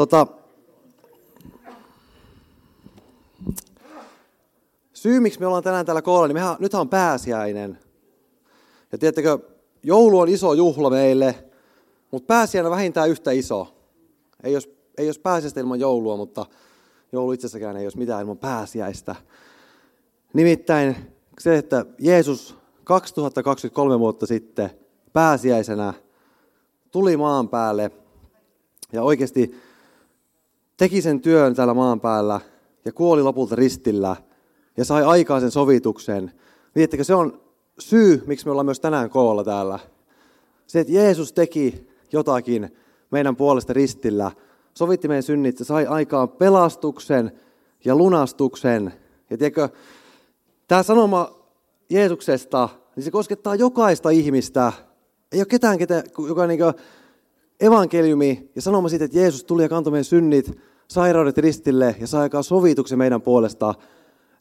Tota, syy, miksi me ollaan tänään täällä koolla, niin mehän, nythän on pääsiäinen. Ja tiedättekö, joulu on iso juhla meille, mutta pääsiäinen vähintään yhtä iso. Ei olisi, ei olisi pääsiäistä ilman joulua, mutta joulu itsessäkään ei olisi mitään ilman pääsiäistä. Nimittäin se, että Jeesus 2023 vuotta sitten pääsiäisenä tuli maan päälle ja oikeasti teki sen työn täällä maan päällä ja kuoli lopulta ristillä ja sai aikaan sen sovituksen. Miettikö, se on syy, miksi me ollaan myös tänään koolla täällä. Se, että Jeesus teki jotakin meidän puolesta ristillä, sovitti meidän synnit, se sai aikaan pelastuksen ja lunastuksen. Ja tiedätkö, tämä sanoma Jeesuksesta, niin se koskettaa jokaista ihmistä. Ei ole ketään, ketä, joka niin evankeliumi ja sanoma siitä, että Jeesus tuli ja kantoi meidän synnit, sairaudet ristille ja sai aikaan sovituksen meidän puolesta.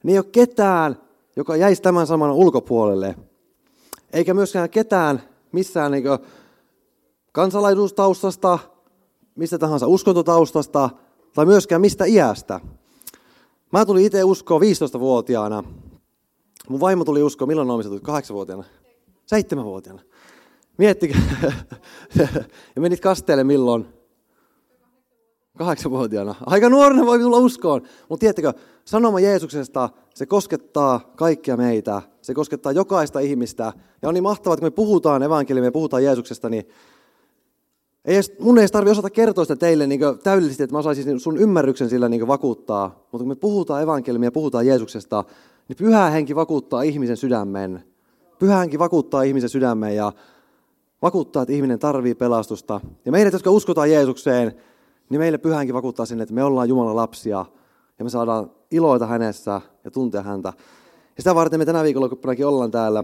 Niin ei ole ketään, joka jäisi tämän saman ulkopuolelle. Eikä myöskään ketään missään niin kansalaisuustaustasta, mistä tahansa uskontotaustasta tai myöskään mistä iästä. Mä tulin itse uskoa 15-vuotiaana. Mun vaimo tuli uskoa, milloin on tuli? 8-vuotiaana? 7-vuotiaana. Miettikää. ja menit kasteelle milloin? Kahdeksanvuotiaana. Aika nuorena voi tulla uskoon. Mutta tiedättekö, sanoma Jeesuksesta, se koskettaa kaikkia meitä. Se koskettaa jokaista ihmistä. Ja on niin mahtavaa, että kun me puhutaan evankeliumia ja puhutaan Jeesuksesta, niin ei edes, mun ei tarvitse osata kertoa sitä teille niin täydellisesti, että mä osaisin sun ymmärryksen sillä niin vakuuttaa. Mutta kun me puhutaan evankeliumia puhutaan Jeesuksesta, niin pyhä henki vakuuttaa ihmisen sydämen. Pyhä henki vakuuttaa ihmisen sydämen ja vakuuttaa, että ihminen tarvii pelastusta. Ja meidät, jotka uskotaan Jeesukseen, niin meille pyhä henki vakuuttaa sinne, että me ollaan Jumalan lapsia ja me saadaan iloita hänessä ja tuntea häntä. Ja sitä varten me tänä viikonloppunakin ollaan täällä.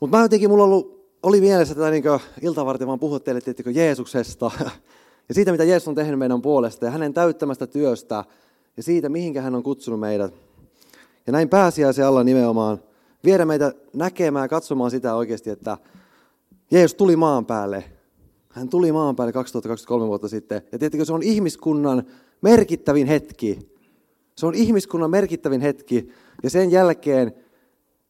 Mutta mä jotenkin, mulla ollut, oli mielessä tätä niin ilta varten vaan puhua teille, tiettikö, Jeesuksesta ja siitä, mitä Jeesus on tehnyt meidän puolesta ja hänen täyttämästä työstä ja siitä, mihinkä hän on kutsunut meidät. Ja näin pääsiäisen alla nimenomaan viedä meitä näkemään ja katsomaan sitä oikeasti, että Jeesus tuli maan päälle. Hän tuli maan päälle 2023 vuotta sitten. Ja tietenkin se on ihmiskunnan merkittävin hetki. Se on ihmiskunnan merkittävin hetki. Ja sen jälkeen,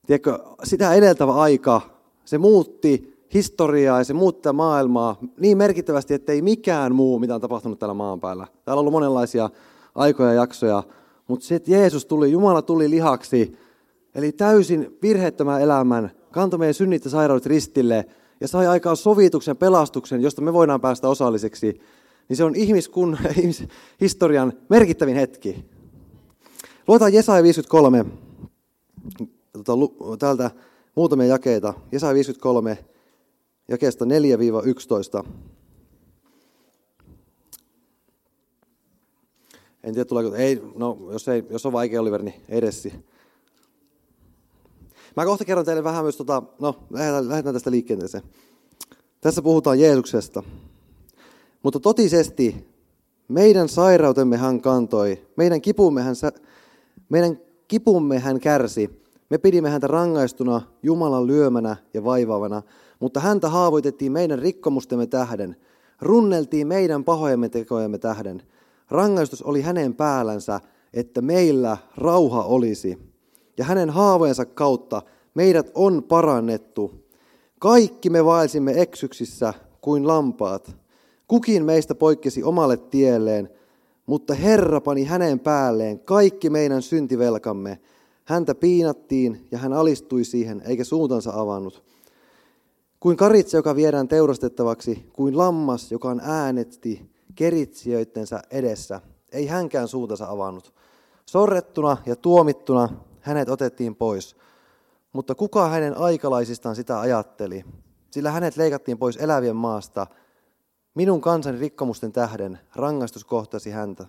tiedätkö, sitä edeltävä aika, se muutti historiaa ja se muutti maailmaa niin merkittävästi, että ei mikään muu, mitä on tapahtunut täällä maan päällä. Täällä on ollut monenlaisia aikoja ja jaksoja, mutta se, että Jeesus tuli, Jumala tuli lihaksi, eli täysin virheettömän elämän, kantoi meidän synnit ja sairaudet ristille ja sai aikaan sovituksen, pelastuksen, josta me voidaan päästä osalliseksi, niin se on ihmiskunnan, historian merkittävin hetki. Luetaan Jesaja 53, tota, täältä muutamia jakeita. Jesaja 53, jakeesta 4-11. En tiedä, tuleeko, ei, no, jos, ei, jos on vaikea Oliver, niin edessi. Mä kohta kerron teille vähän myös, tota, no lähdetään, lähdetään tästä liikenteeseen. Tässä puhutaan Jeesuksesta. Mutta totisesti meidän sairautemme hän kantoi, meidän kipumme hän, meidän kipumme hän kärsi. Me pidimme häntä rangaistuna Jumalan lyömänä ja vaivaavana, mutta häntä haavoitettiin meidän rikkomustemme tähden, runneltiin meidän pahojemme tekojemme tähden. Rangaistus oli hänen päällänsä, että meillä rauha olisi. Ja hänen haavojensa kautta meidät on parannettu. Kaikki me vaelsimme eksyksissä kuin lampaat. Kukin meistä poikkesi omalle tielleen, mutta Herra pani hänen päälleen kaikki meidän syntivelkamme. Häntä piinattiin ja hän alistui siihen, eikä suuntansa avannut. Kuin karitse, joka viedään teurastettavaksi, kuin lammas, joka on äänetti keritsijöittensä edessä, ei hänkään suuntansa avannut. Sorrettuna ja tuomittuna hänet otettiin pois. Mutta kuka hänen aikalaisistaan sitä ajatteli? Sillä hänet leikattiin pois elävien maasta. Minun kansani rikkomusten tähden rangaistus kohtasi häntä.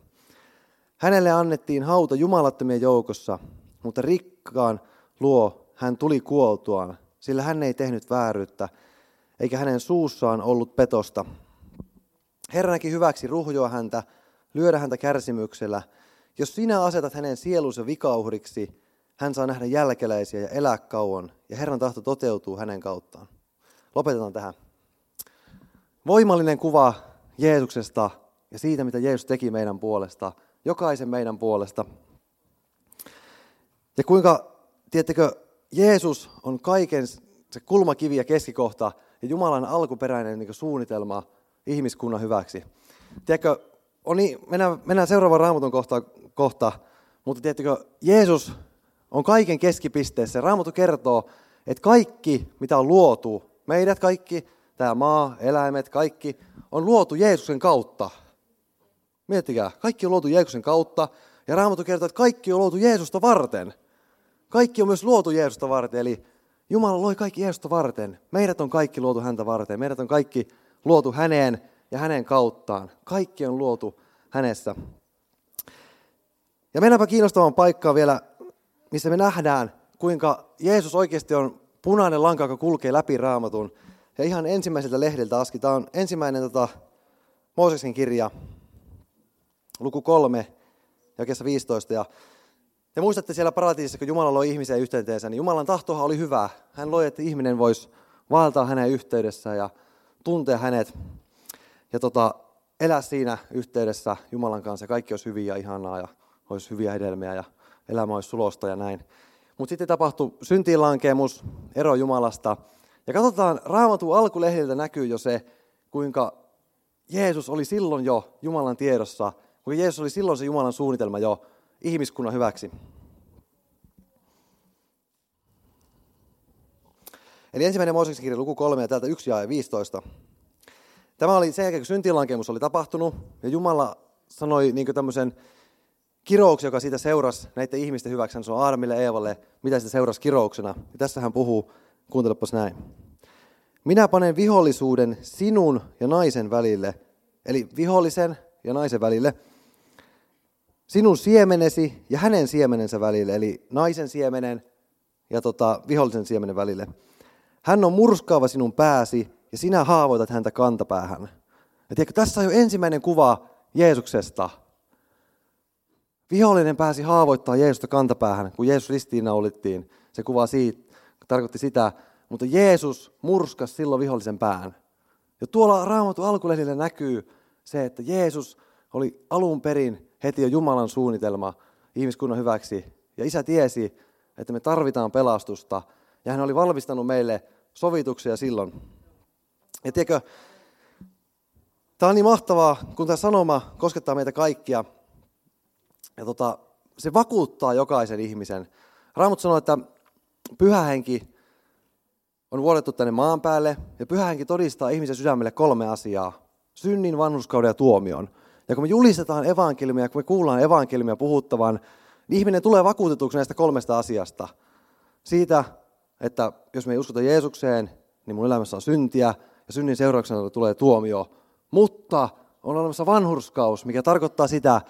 Hänelle annettiin hauta jumalattomien joukossa, mutta rikkaan luo hän tuli kuoltuaan, sillä hän ei tehnyt vääryyttä, eikä hänen suussaan ollut petosta. Herra näki hyväksi ruhjoa häntä, lyödä häntä kärsimyksellä. Jos sinä asetat hänen sielunsa vikauhriksi, hän saa nähdä jälkeläisiä ja elää kauan, ja Herran tahto toteutuu hänen kauttaan. Lopetetaan tähän. Voimallinen kuva Jeesuksesta ja siitä, mitä Jeesus teki meidän puolesta, jokaisen meidän puolesta. Ja kuinka, tiedättekö, Jeesus on kaiken se kulmakivi ja keskikohta ja Jumalan alkuperäinen niin suunnitelma ihmiskunnan hyväksi. Tiedätkö, on niin, mennään, mennään seuraavaan raamatun kohta, kohta, mutta tiedättekö, Jeesus on kaiken keskipisteessä. Raamattu kertoo, että kaikki, mitä on luotu, meidät kaikki, tämä maa, eläimet, kaikki, on luotu Jeesuksen kautta. Miettikää, kaikki on luotu Jeesuksen kautta, ja Raamattu kertoo, että kaikki on luotu Jeesusta varten. Kaikki on myös luotu Jeesusta varten, eli Jumala loi kaikki Jeesusta varten. Meidät on kaikki luotu häntä varten. Meidät on kaikki luotu häneen ja hänen kauttaan. Kaikki on luotu hänessä. Ja mennäänpä kiinnostavaan paikkaan vielä, missä me nähdään, kuinka Jeesus oikeasti on punainen lanka, joka kulkee läpi raamatun. Ja ihan ensimmäiseltä lehdeltä aski. Tämä on ensimmäinen tota, Mooseksen kirja, luku kolme, jakessa 15. Ja te muistatte siellä paratiisissa, kun Jumala loi ihmisen yhteyteensä, niin Jumalan tahtohan oli hyvä. Hän loi, että ihminen voisi vaeltaa hänen yhteydessä ja tuntea hänet ja tota, elää siinä yhteydessä Jumalan kanssa. Kaikki olisi hyviä ja ihanaa ja olisi hyviä hedelmiä ja elämä olisi sulosta ja näin. Mutta sitten tapahtui syntiinlankemus, ero Jumalasta. Ja katsotaan, raamatun alkulehdiltä näkyy jo se, kuinka Jeesus oli silloin jo Jumalan tiedossa, kuinka Jeesus oli silloin se Jumalan suunnitelma jo ihmiskunnan hyväksi. Eli ensimmäinen Mooseksen kirja luku 3 ja täältä 1 ja 15. Tämä oli sen jälkeen, kun syntilankemus oli tapahtunut, ja Jumala sanoi niin tämmöisen kirouksen, joka siitä seurasi näiden ihmisten hyväksi. Hän sanoi Aadamille Eevalle, mitä sitä seurasi kirouksena. Ja tässä hän puhuu, kuuntelepas näin. Minä panen vihollisuuden sinun ja naisen välille, eli vihollisen ja naisen välille, sinun siemenesi ja hänen siemenensä välille, eli naisen siemenen ja tota, vihollisen siemenen välille. Hän on murskaava sinun pääsi ja sinä haavoitat häntä kantapäähän. Ja tiedätkö, tässä on jo ensimmäinen kuva Jeesuksesta. Vihollinen pääsi haavoittaa Jeesusta kantapäähän, kun Jeesus ristiinnaulittiin. Se kuva siitä, tarkoitti sitä, mutta Jeesus murskasi silloin vihollisen pään. Ja tuolla raamatun alkulehdillä näkyy se, että Jeesus oli alun perin heti jo Jumalan suunnitelma ihmiskunnan hyväksi. Ja isä tiesi, että me tarvitaan pelastusta. Ja hän oli valmistanut meille sovituksia silloin. Ja tiedätkö, tämä on niin mahtavaa, kun tämä sanoma koskettaa meitä kaikkia. Ja tota, se vakuuttaa jokaisen ihmisen. Raamut sanoo, että pyhähenki on vuodettu tänne maan päälle, ja pyhähenki todistaa ihmisen sydämelle kolme asiaa. Synnin, vanhuskauden ja tuomion. Ja kun me julistetaan evankeliumia, kun me kuullaan evankeliumia puhuttavan, niin ihminen tulee vakuutetuksi näistä kolmesta asiasta. Siitä, että jos me ei uskota Jeesukseen, niin mun elämässä on syntiä, ja synnin seurauksena tulee tuomio. Mutta on olemassa vanhurskaus, mikä tarkoittaa sitä,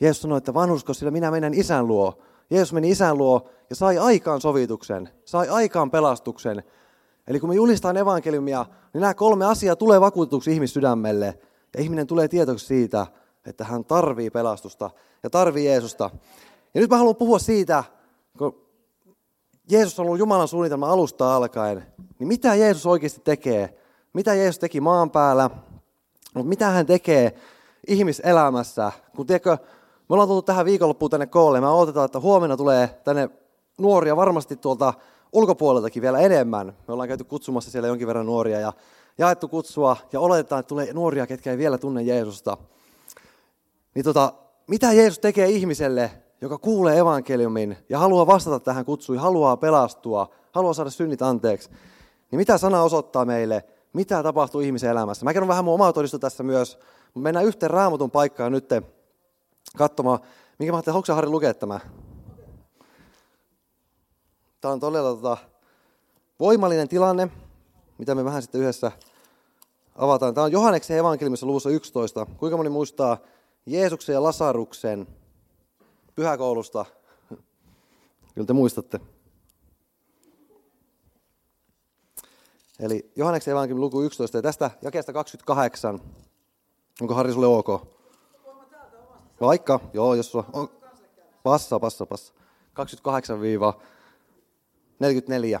Jeesus sanoi, että vanhurskaus, sillä minä menen isän luo. Jeesus meni isän luo ja sai aikaan sovituksen, sai aikaan pelastuksen. Eli kun me julistaan evankeliumia, niin nämä kolme asiaa tulee vakuutetuksi ihmissydämelle. Ja ihminen tulee tietoksi siitä, että hän tarvii pelastusta ja tarvii Jeesusta. Ja nyt mä haluan puhua siitä, kun Jeesus on ollut Jumalan suunnitelma alusta alkaen, niin mitä Jeesus oikeasti tekee? Mitä Jeesus teki maan päällä? Mutta mitä hän tekee ihmiselämässä? Kun tiedätkö, me ollaan tullut tähän viikonloppuun tänne koolle. Me odotetaan, että huomenna tulee tänne nuoria varmasti tuolta ulkopuoleltakin vielä enemmän. Me ollaan käyty kutsumassa siellä jonkin verran nuoria ja jaettu kutsua ja oletetaan, että tulee nuoria, ketkä ei vielä tunne Jeesusta. Niin tota, mitä Jeesus tekee ihmiselle, joka kuulee evankeliumin ja haluaa vastata tähän kutsuun, haluaa pelastua, haluaa saada synnit anteeksi, niin mitä sana osoittaa meille, mitä tapahtuu ihmisen elämässä? Mä kerron vähän mun omaa todistu tässä myös, mutta mennään yhteen raamatun paikkaan nyt katsomaan, minkä mä ajattelin, haluatko Harri lukea tämä? Tämä on todella tota, voimallinen tilanne, mitä me vähän sitten yhdessä avataan. Tämä on Johanneksen evankeliumissa luvussa 11. Kuinka moni muistaa Jeesuksen ja Lasaruksen pyhäkoulusta? Kyllä te muistatte. Eli Johanneksen evankeliumin luku 11 ja tästä jakeesta 28. Onko Harri sulle ok? Vaikka, joo, jos sulla on passa, passa, passa. 28-44.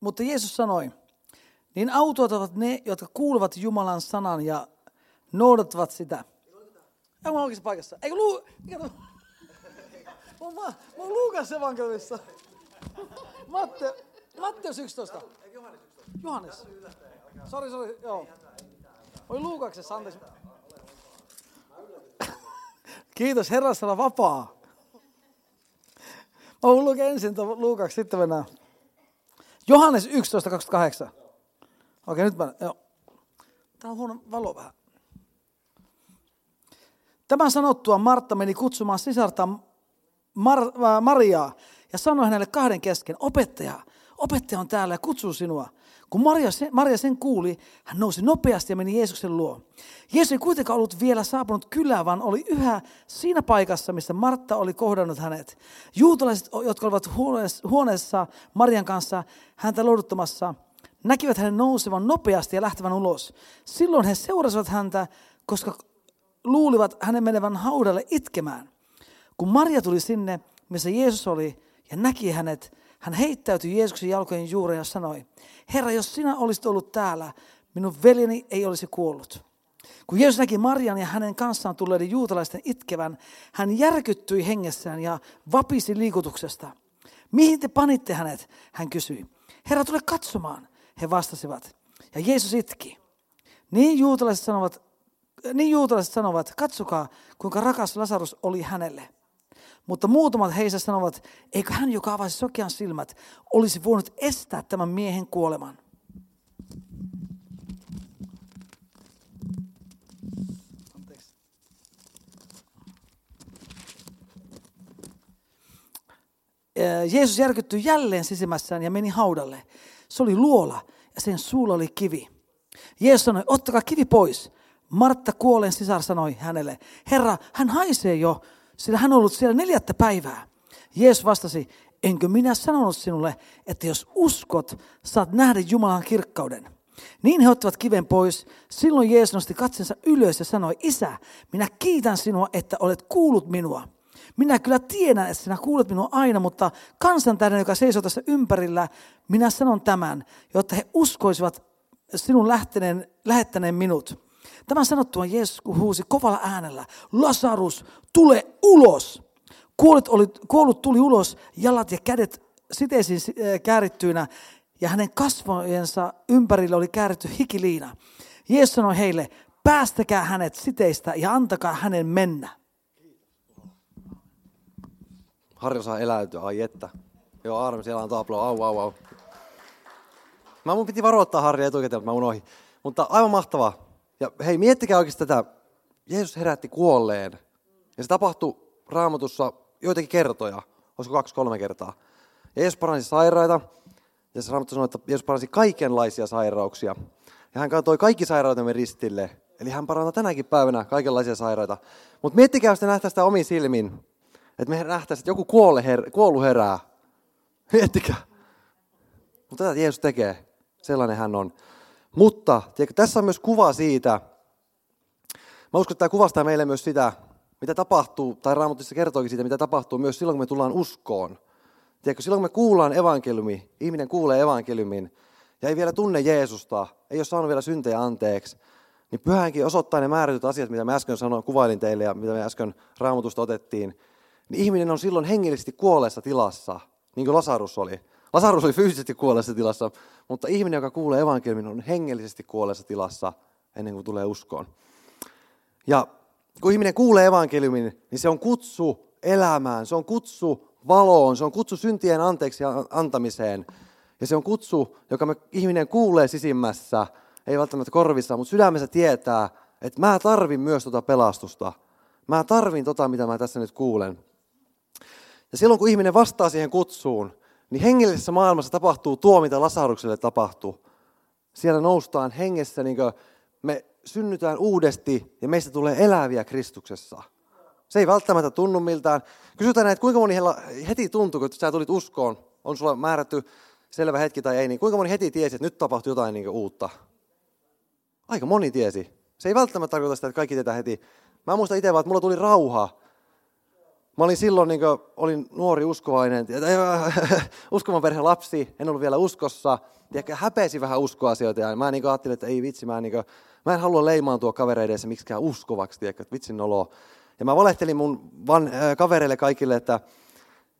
Mutta Jeesus sanoi, niin autuat ovat ne, jotka kuuluvat Jumalan sanan ja noudattavat sitä. Onko mä oikeassa paikassa? Eikö luu... Mikä tuo? Mä, mä, mä oon Luukas evankeliumissa. Matte, Matteus 11. Johannes. Sori, sori, joo. Oi Luukaksessa, anteeksi. Kiitos, Herra sana vapaa. Mä voin lukea ensin tuon Luukaksi, sitten mennään. Johannes 11.28. Okei, nyt mä, joo. Tää on huono valo vähän. Tämän sanottua Martta meni kutsumaan sisarta Mar- äh, Mariaa ja sanoi hänelle kahden kesken, opettaja, opettaja on täällä ja kutsuu sinua. Kun Maria sen, Maria sen kuuli, hän nousi nopeasti ja meni Jeesuksen luo. Jeesus ei kuitenkaan ollut vielä saapunut kylään, vaan oli yhä siinä paikassa, missä Martta oli kohdannut hänet. Juutalaiset, jotka olivat huoneessa Marian kanssa häntä lohduttamassa, näkivät hänen nousevan nopeasti ja lähtevän ulos. Silloin he seurasivat häntä, koska luulivat hänen menevän haudalle itkemään. Kun Maria tuli sinne, missä Jeesus oli, ja näki hänet, hän heittäytyi Jeesuksen jalkojen juureen ja sanoi, Herra, jos sinä olisit ollut täällä, minun veljeni ei olisi kuollut. Kun Jeesus näki Marian ja hänen kanssaan tulleiden juutalaisten itkevän, hän järkyttyi hengessään ja vapisi liikutuksesta. Mihin te panitte hänet? Hän kysyi. Herra, tule katsomaan. He vastasivat. Ja Jeesus itki. Niin juutalaiset sanovat, niin juutalaiset sanovat, katsokaa kuinka rakas Lasarus oli hänelle. Mutta muutamat heistä sanovat, eikö hän, joka avasi sokean silmät, olisi voinut estää tämän miehen kuoleman. Jeesus järkyttyi jälleen sisimmässään ja meni haudalle. Se oli luola ja sen suulla oli kivi. Jeesus sanoi, ottakaa kivi pois. Martta kuolen sisar sanoi hänelle, Herra, hän haisee jo, sillä hän on ollut siellä neljättä päivää. Jeesus vastasi, enkö minä sanonut sinulle, että jos uskot, saat nähdä Jumalan kirkkauden. Niin he ottivat kiven pois. Silloin Jeesus nosti katsensa ylös ja sanoi, Isä, minä kiitän sinua, että olet kuullut minua. Minä kyllä tiedän, että sinä kuulet minua aina, mutta kansan tähden, joka seisoo tässä ympärillä, minä sanon tämän, jotta he uskoisivat sinun lähteneen, lähettäneen minut. Tämän sanottua Jeesus huusi kovalla äänellä, Lasarus, tule ulos! Kuollut, oli, kuollut tuli ulos, jalat ja kädet siteisiin äh, käärittyinä, ja hänen kasvojensa ympärille oli kääritty hikiliina. Jeesus sanoi heille, päästäkää hänet siteistä ja antakaa hänen mennä. Harjo saa eläytyä, ai että. Joo, Armi, siellä on taplo, au, au, au. Mä mun piti varoittaa Harri etukäteen, mutta mä unohdin. Mutta aivan mahtavaa. Ja hei, miettikää oikeasti tätä. Jeesus herätti kuolleen. Ja se tapahtui raamatussa joitakin kertoja. Olisiko kaksi-kolme kertaa. Ja Jeesus paransi sairaita. Ja se raamattu sanoi, että Jeesus paransi kaikenlaisia sairauksia. Ja hän kantoi kaikki sairautemme ristille. Eli hän parantaa tänäkin päivänä kaikenlaisia sairaita. Mutta miettikää, jos te nähtäisiin sitä omin silmin. Että me nähtäisiin, että joku kuolle her- kuollut herää. Miettikää. Mutta tätä Jeesus tekee. Sellainen hän on. Mutta tiedätkö, tässä on myös kuva siitä, mä uskon, että tämä kuvastaa meille myös sitä, mitä tapahtuu, tai Raamatissa kertookin siitä, mitä tapahtuu myös silloin, kun me tullaan uskoon. Tiedätkö, silloin kun me kuullaan evankeliumi, ihminen kuulee evankeliumin, ja ei vielä tunne Jeesusta, ei ole saanut vielä syntejä anteeksi, niin pyhänkin osoittaa ne määrätyt asiat, mitä mä äsken sanoin, kuvailin teille ja mitä me äsken raamatusta otettiin, niin ihminen on silloin hengellisesti kuolleessa tilassa, niin kuin Lasarus oli. Lasarus oli fyysisesti kuolleessa tilassa, mutta ihminen, joka kuulee evankeliumin, on hengellisesti kuolleessa tilassa ennen kuin tulee uskoon. Ja kun ihminen kuulee evankeliumin, niin se on kutsu elämään, se on kutsu valoon, se on kutsu syntien anteeksi antamiseen. Ja se on kutsu, joka me, ihminen kuulee sisimmässä, ei välttämättä korvissa, mutta sydämessä tietää, että mä tarvin myös tuota pelastusta. Mä tarvin tota, mitä mä tässä nyt kuulen. Ja silloin kun ihminen vastaa siihen kutsuun, niin hengellisessä maailmassa tapahtuu tuo, mitä Lasarukselle tapahtuu. Siellä noustaan hengessä, niin me synnytään uudesti ja meistä tulee eläviä Kristuksessa. Se ei välttämättä tunnu miltään. Kysytään, että kuinka moni heti tuntuu, kun sä tulit uskoon, on sulla määrätty selvä hetki tai ei, niin kuinka moni heti tiesi, että nyt tapahtui jotain niin uutta? Aika moni tiesi. Se ei välttämättä tarkoita sitä, että kaikki tietää heti. Mä muistan itse vaan, että mulla tuli rauha Mä olin silloin, niin kuin, olin nuori uskovainen, uskovan perhe lapsi, en ollut vielä uskossa. Tiedätkö, häpeisi vähän uskoasioita ja mä niin ajattelin, että ei vitsi, mä, niin kuin, mä en halua leimaantua kavereiden miksikään uskovaksi, tiedätkö, että vitsin olo. Ja mä valehtelin mun van, äh, kavereille kaikille, että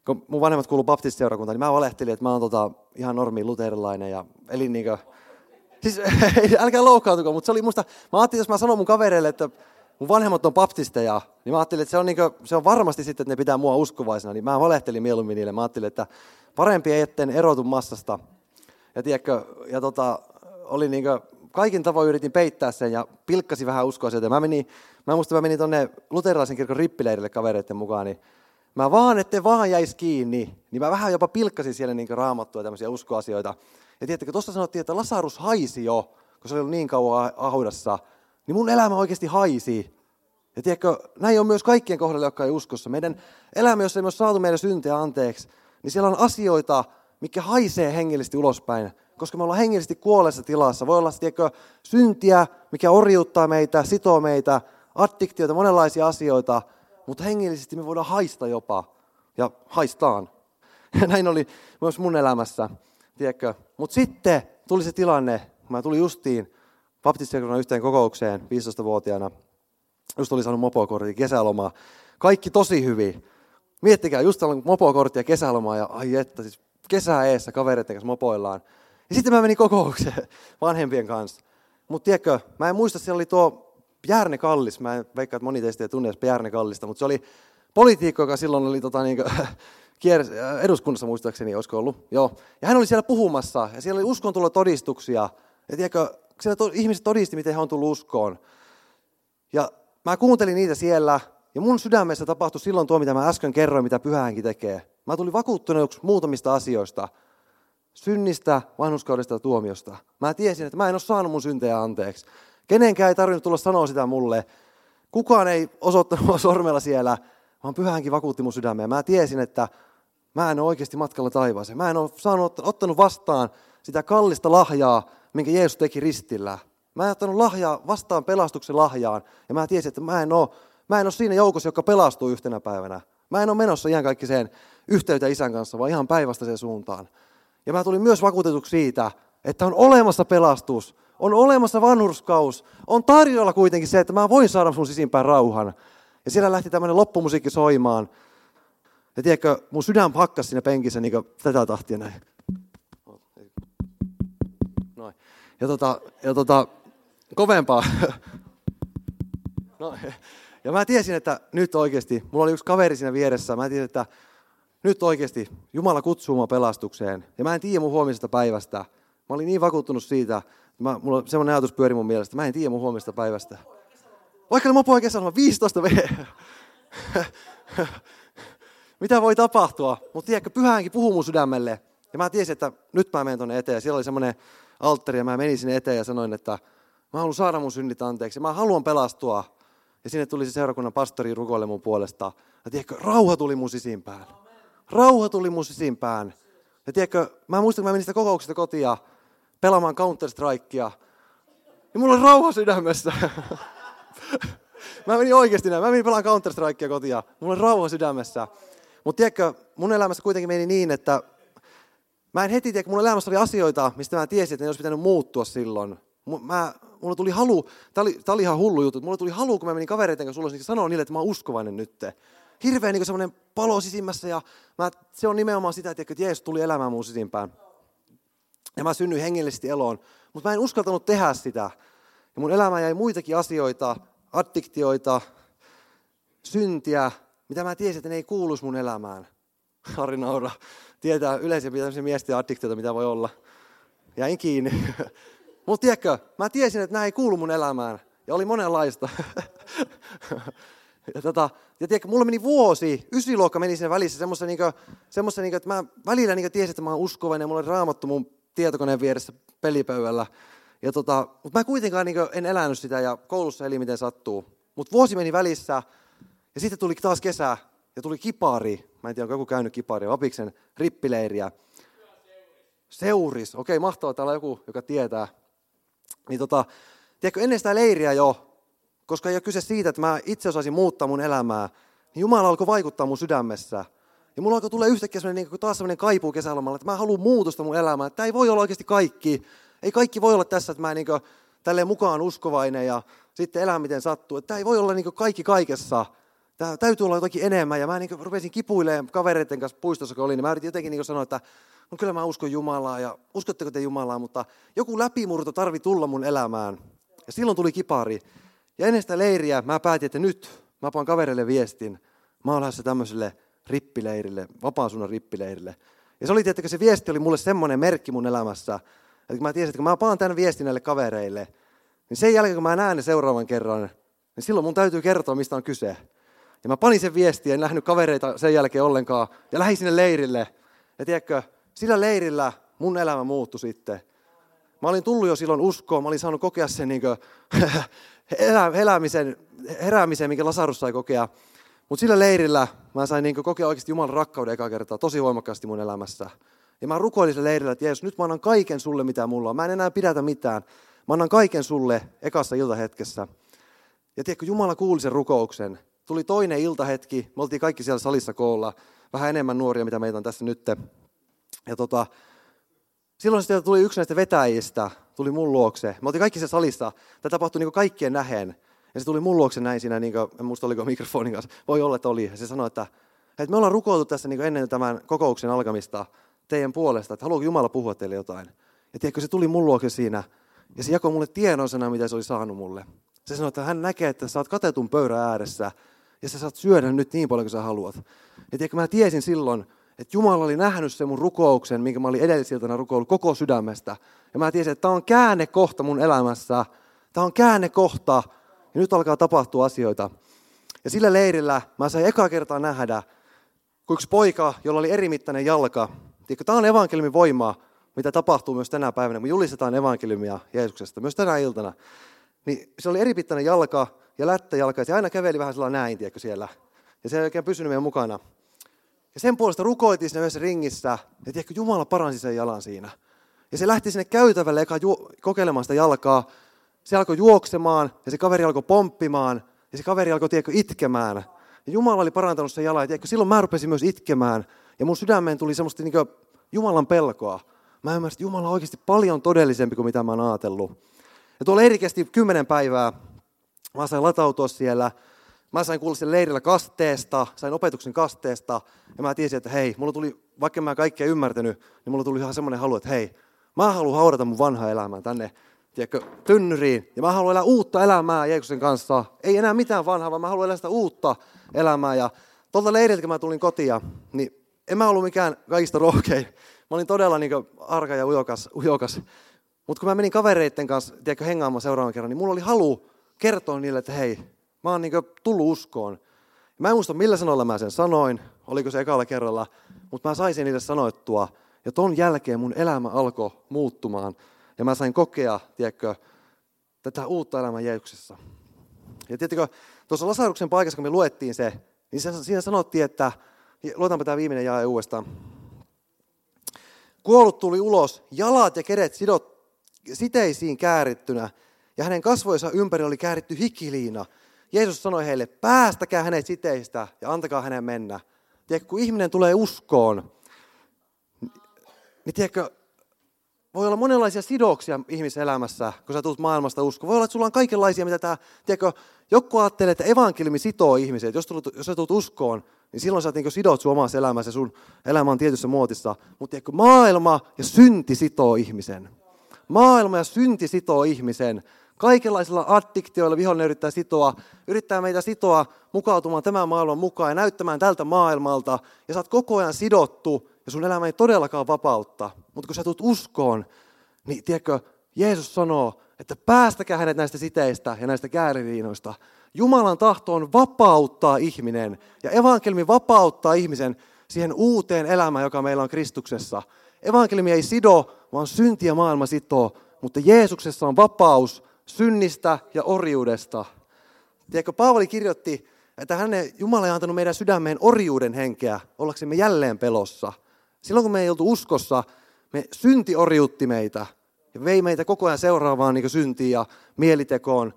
kun mun vanhemmat kuuluu baptistiseurakuntaan, niin mä valehtelin, että mä oon tota, ihan normi luterilainen ja elin niin kuin, siis älkää loukkaantuko, mutta se oli musta, mä ajattelin, jos mä sanon mun kavereille, että mun vanhemmat on baptisteja, niin mä ajattelin, että se on, niin kuin, se on varmasti sitten, että ne pitää mua uskovaisena, niin mä valehtelin mieluummin niille. Mä ajattelin, että parempi ei etten erotu massasta. Ja, tiedätkö, ja tota, oli niin kuin, kaikin tavoin yritin peittää sen ja pilkkasi vähän uskoa sieltä. Mä menin, mä muistan, mä menin tonne luterilaisen kirkon rippileirille kavereiden mukaan, niin mä vaan, ette vaan jäisi kiinni, niin mä vähän jopa pilkkasin siellä niin raamattua tämmöisiä uskoasioita. Ja tiedättekö, tuossa sanottiin, että Lasarus haisi jo, kun se oli ollut niin kauan ahdassa, niin mun elämä oikeasti haisi. Ja tiedätkö, näin on myös kaikkien kohdalla, jotka ei uskossa. Meidän elämä, jos ei ole saatu meidän syntejä anteeksi, niin siellä on asioita, mikä haisee hengellisesti ulospäin, koska me ollaan hengellisesti kuolleessa tilassa. Voi olla tiedätkö, syntiä, mikä orjuuttaa meitä, sitoo meitä, addiktioita, monenlaisia asioita, mutta hengellisesti me voidaan haista jopa. Ja haistaan. Ja näin oli myös mun elämässä. Mutta sitten tuli se tilanne, mä tulin justiin baptistiseurakunnan yhteen kokoukseen 15-vuotiaana. Just oli saanut mopokortin kesälomaa. Kaikki tosi hyvin. Miettikää, just on mopokortti ja kesälomaa ja ai että, siis kesää eessä kavereiden kanssa mopoillaan. Ja sitten mä menin kokoukseen vanhempien kanssa. Mutta tiedätkö, mä en muista, siellä oli tuo Järne Kallis, mä en veikkaa, että moni teistä ei tunne Järne Kallista, mutta se oli poliitikko, joka silloin oli tota, niin kuin, eduskunnassa muistaakseni, olisiko ollut. Joo. Ja hän oli siellä puhumassa, ja siellä oli uskontulo todistuksia. Ja tiedätkö, siellä to, ihmiset todisti, miten he on tullut uskoon. Ja mä kuuntelin niitä siellä, ja mun sydämessä tapahtui silloin tuo, mitä mä äsken kerroin, mitä pyhäänkin tekee. Mä tulin vakuuttuneeksi muutamista asioista. Synnistä, vanhuskaudesta ja tuomiosta. Mä tiesin, että mä en ole saanut mun syntejä anteeksi. Kenenkään ei tarvinnut tulla sanoa sitä mulle. Kukaan ei osoittanut sormella siellä, vaan pyhänkin vakuutti mun sydämeen. Mä tiesin, että mä en ole oikeasti matkalla taivaaseen. Mä en ole saanut, ottanut vastaan sitä kallista lahjaa, minkä Jeesus teki ristillä. Mä en ottanut lahjaa vastaan pelastuksen lahjaan, ja mä tiesin, että mä en ole, mä en ole siinä joukossa, joka pelastuu yhtenä päivänä. Mä en ole menossa ihan kaikkiseen yhteyteen isän kanssa, vaan ihan päivästä suuntaan. Ja mä tulin myös vakuutetuksi siitä, että on olemassa pelastus, on olemassa vanhurskaus, on tarjolla kuitenkin se, että mä voin saada sun sisimpään rauhan. Ja siellä lähti tämmöinen loppumusiikki soimaan. Ja tiedätkö, mun sydän pakkasi siinä penkissä niin tätä tahtia näin. Ja, tota, ja tota, kovempaa. No, ja mä tiesin, että nyt oikeasti, mulla oli yksi kaveri siinä vieressä, mä tiesin, että nyt oikeasti Jumala kutsuu mua pelastukseen. Ja mä en tiedä mun huomisesta päivästä. Mä olin niin vakuuttunut siitä, mä, mulla semmoinen ajatus pyöri mun mielestä, mä en tiedä mun huomisesta päivästä. Vaikka ne mopo kesällä 15 V. Mitä voi tapahtua? Mutta tiedätkö, pyhäänkin puhuu mun sydämelle. Ja mä tiesin, että nyt mä menen tuonne eteen. Siellä oli semmoinen alttari ja mä menin sinne eteen ja sanoin, että mä haluan saada mun synnit anteeksi. Mä haluan pelastua. Ja sinne tuli se seurakunnan pastori rukoille mun puolesta. Ja tiedätkö, rauha tuli mun sisimpään. Rauha tuli mun sisimpään. Ja tiedätkö, mä muistan, kun mä menin sitä kokouksesta kotia pelaamaan Counter-Strikea. Ja mulla on rauha sydämessä. mä menin oikeasti näin. Mä menin pelaamaan Counter-Strikea kotia. Mulla on rauha sydämessä. Mutta tiedätkö, mun elämässä kuitenkin meni niin, että mä en heti tiedä, mun elämässä oli asioita, mistä mä tiesin, että ne olisi pitänyt muuttua silloin. Mä, mulla tuli halu, tää oli, tää oli ihan hullu juttu, mulla tuli halu, kun mä menin kavereiden kanssa ulos, niin sanoa niille, että mä oon uskovainen nyt. Hirveä niin semmoinen palo sisimmässä ja mä, se on nimenomaan sitä, että Jeesus tuli elämään mun sisimpään. Ja mä synnyin hengellisesti eloon, mutta mä en uskaltanut tehdä sitä. Ja mun elämään jäi muitakin asioita, addiktioita, syntiä, mitä mä tiesin, että ne ei kuuluisi mun elämään. Harri Naura tietää yleisempiä tämmöisiä miesten addiktioita, mitä voi olla. Jäin kiinni. Mutta tiedätkö, mä tiesin, että nämä ei kuulu mun elämään. Ja oli monenlaista. ja, tota, ja tiedätkö, mulla meni vuosi, ysiluokka meni sen välissä semmoista, niinku, semmoista niinku, että mä välillä niinku tiesin, että mä oon uskovainen ja mulla oli raamattu mun tietokoneen vieressä pelipöydällä. Ja tota, mutta mä kuitenkaan niinku en elänyt sitä ja koulussa eli miten sattuu. Mutta vuosi meni välissä ja sitten tuli taas kesä ja tuli kipari. Mä en tiedä, onko joku käynyt kipari, Vapiksen rippileiriä. Seuris. Okei, mahtavaa, täällä on joku, joka tietää. Niin tota, tiedätkö, ennen sitä leiriä jo, koska ei ole kyse siitä, että mä itse osaisin muuttaa mun elämää, niin Jumala alkoi vaikuttaa mun sydämessä. Ja mulla alkoi tulla yhtäkkiä sellainen, niin taas sellainen kaipuu kesälomalla, että mä haluan muutosta mun elämään. Tämä ei voi olla oikeasti kaikki. Ei kaikki voi olla tässä, että mä niin kuin, tälleen mukaan uskovainen ja sitten elää miten sattuu. Tämä ei voi olla niin kaikki kaikessa. Tämä täytyy olla jotakin enemmän. Ja mä niin rupesin kipuilemaan kavereiden kanssa puistossa, kun olin, niin mä yritin jotenkin niin sanoa, että no kyllä mä uskon Jumalaa ja uskotteko te Jumalaa, mutta joku läpimurto tarvi tulla mun elämään. Ja silloin tuli kipari. Ja ennen sitä leiriä mä päätin, että nyt mä paan kavereille viestin. Mä oon lähdössä tämmöiselle rippileirille, vapaan suunnan rippileirille. Ja se oli, että se viesti oli mulle semmoinen merkki mun elämässä, että kun mä tiesin, että kun mä paan tämän viestin näille kavereille, niin sen jälkeen kun mä näen ne seuraavan kerran, niin silloin mun täytyy kertoa, mistä on kyse. Ja mä panin sen viestiä, en nähnyt kavereita sen jälkeen ollenkaan, ja lähdin sinne leirille. Ja tiedätkö, sillä leirillä mun elämä muuttui sitten. Mä olin tullut jo silloin uskoon, mä olin saanut kokea sen niin elämisen, heräämisen, minkä Lasarus sai kokea. Mutta sillä leirillä mä sain niin kokea oikeasti Jumalan rakkauden eka kertaa tosi voimakkaasti mun elämässä. Ja mä rukoilin sillä leirillä, että Jeesus, nyt mä annan kaiken sulle, mitä mulla on. Mä en enää pidätä mitään. Mä annan kaiken sulle ekassa iltahetkessä. Ja tiedätkö, Jumala kuuli sen rukouksen. Tuli toinen iltahetki, me oltiin kaikki siellä salissa koolla, vähän enemmän nuoria, mitä meitä on tässä nyt. Ja tota, silloin sitten tuli yksi näistä vetäjistä, tuli mun luokse. Me oltiin kaikki siellä salissa, tämä tapahtui niin kaikkien nähen. Ja se tuli mun luokse näin siinä, niin kuin, en muista oliko mikrofonin kanssa, voi olla, että oli. Ja se sanoi, että, että me ollaan rukoiltu tässä niin ennen tämän kokouksen alkamista teidän puolesta, että haluaako Jumala puhua teille jotain. Ja tiedätkö, se tuli mun luokse siinä, ja se jakoi mulle tiedonsana, mitä se oli saanut mulle. Se sanoi, että hän näkee, että sä oot katetun pöydän ääressä, ja sä saat syödä nyt niin paljon kuin sä haluat. Ja tiedätkö, mä tiesin silloin, että Jumala oli nähnyt sen mun rukouksen, minkä mä olin edellisiltana rukoillut koko sydämestä. Ja mä tiesin, että tämä on käännekohta mun elämässä. Tämä on käännekohta, ja nyt alkaa tapahtua asioita. Ja sillä leirillä mä sain eka kertaa nähdä, kun yksi poika, jolla oli erimittainen jalka, tiedätkö, tämä on evankeliumin voimaa, mitä tapahtuu myös tänä päivänä, kun julistetaan evankeliumia Jeesuksesta, myös tänä iltana. Niin se oli erimittainen jalka ja lättäjalka, ja se aina käveli vähän sellainen näin, tiedätkö, siellä. Ja se ei oikein pysynyt meidän mukana. Ja sen puolesta rukoitiin siinä yhdessä ringissä, ja tiedätkö, Jumala paransi sen jalan siinä. Ja se lähti sinne käytävälle eka ju- kokeilemaan sitä jalkaa. Se alkoi juoksemaan, ja se kaveri alkoi pomppimaan, ja se kaveri alkoi, tiedätkö, itkemään. Ja Jumala oli parantanut sen jalan, ja tiedätkö, silloin mä rupesin myös itkemään. Ja mun sydämeen tuli semmoista niin Jumalan pelkoa. Mä ymmärsin, että Jumala on oikeasti paljon todellisempi kuin mitä mä oon ajatellut. Ja tuolla eri kesti kymmenen päivää. Mä sain latautua siellä. Mä sain kuulla sen leirillä kasteesta, sain opetuksen kasteesta. Ja mä tiesin, että hei, mulla tuli, vaikka mä kaikkea ymmärtänyt, niin mulla tuli ihan semmoinen halu, että hei, mä haluan haudata mun vanhaa elämää tänne tiedätkö, tynnyriin. Ja mä haluan elää uutta elämää Jeesuksen kanssa. Ei enää mitään vanhaa, vaan mä haluan elää sitä uutta elämää. Ja tuolta leiriltä, kun mä tulin kotia, niin en mä ollut mikään kaikista rohkein. Mä olin todella niin arka ja ujokas. ujokas. Mutta kun mä menin kavereiden kanssa tiedätkö, hengaamaan seuraavan kerran, niin mulla oli halu kertoa niille, että hei, mä oon niin tullut uskoon. Mä en muista millä sanoilla mä sen sanoin, oliko se ekalla kerralla, mutta mä saisin niille sanoittua. Ja ton jälkeen mun elämä alkoi muuttumaan. Ja mä sain kokea, tiedätkö, tätä uutta elämää Jeesuksessa. Ja tiedätkö, tuossa Lasaruksen paikassa, kun me luettiin se, niin siinä sanottiin, että, luetaanpa tämä viimeinen jae uudestaan. Kuollut tuli ulos, jalat ja kädet sidot, siteisiin käärittynä, ja hänen kasvoissa ympäri oli kääritty hikiliina. Jeesus sanoi heille, päästäkää hänet siteistä ja antakaa hänen mennä. Tiedätkö, kun ihminen tulee uskoon, niin tiedätkö, voi olla monenlaisia sidoksia ihmiselämässä, kun sä tulet maailmasta uskoon. Voi olla, että sulla on kaikenlaisia, mitä tämä, tiedätkö, joku ajattelee, että evankeliumi sitoo ihmisiä. Jos, tulet, jos sä tulet uskoon, niin silloin sä niin sidot sun omassa elämässä, sun elämä on tietyssä muotissa. Mutta tiedätkö, maailma ja synti sitoo ihmisen. Maailma ja synti sitoo ihmisen. Kaikenlaisilla addiktioilla vihollinen yrittää sitoa, yrittää meitä sitoa mukautumaan tämän maailman mukaan ja näyttämään tältä maailmalta. Ja sä oot koko ajan sidottu ja sun elämä ei todellakaan vapautta. Mutta kun sä tulet uskoon, niin tiedätkö, Jeesus sanoo, että päästäkää hänet näistä siteistä ja näistä kääriliinoista. Jumalan tahto on vapauttaa ihminen ja evankelmi vapauttaa ihmisen siihen uuteen elämään, joka meillä on Kristuksessa. Evankelmi ei sido, vaan synti ja maailma sitoo, mutta Jeesuksessa on vapaus synnistä ja orjuudesta. Tiedätkö, Paavali kirjoitti, että hänen Jumala ei antanut meidän sydämeen orjuuden henkeä, ollaksemme jälleen pelossa. Silloin kun me ei oltu uskossa, me synti orjuutti meitä ja vei meitä koko ajan seuraavaan niin syntiin ja mielitekoon.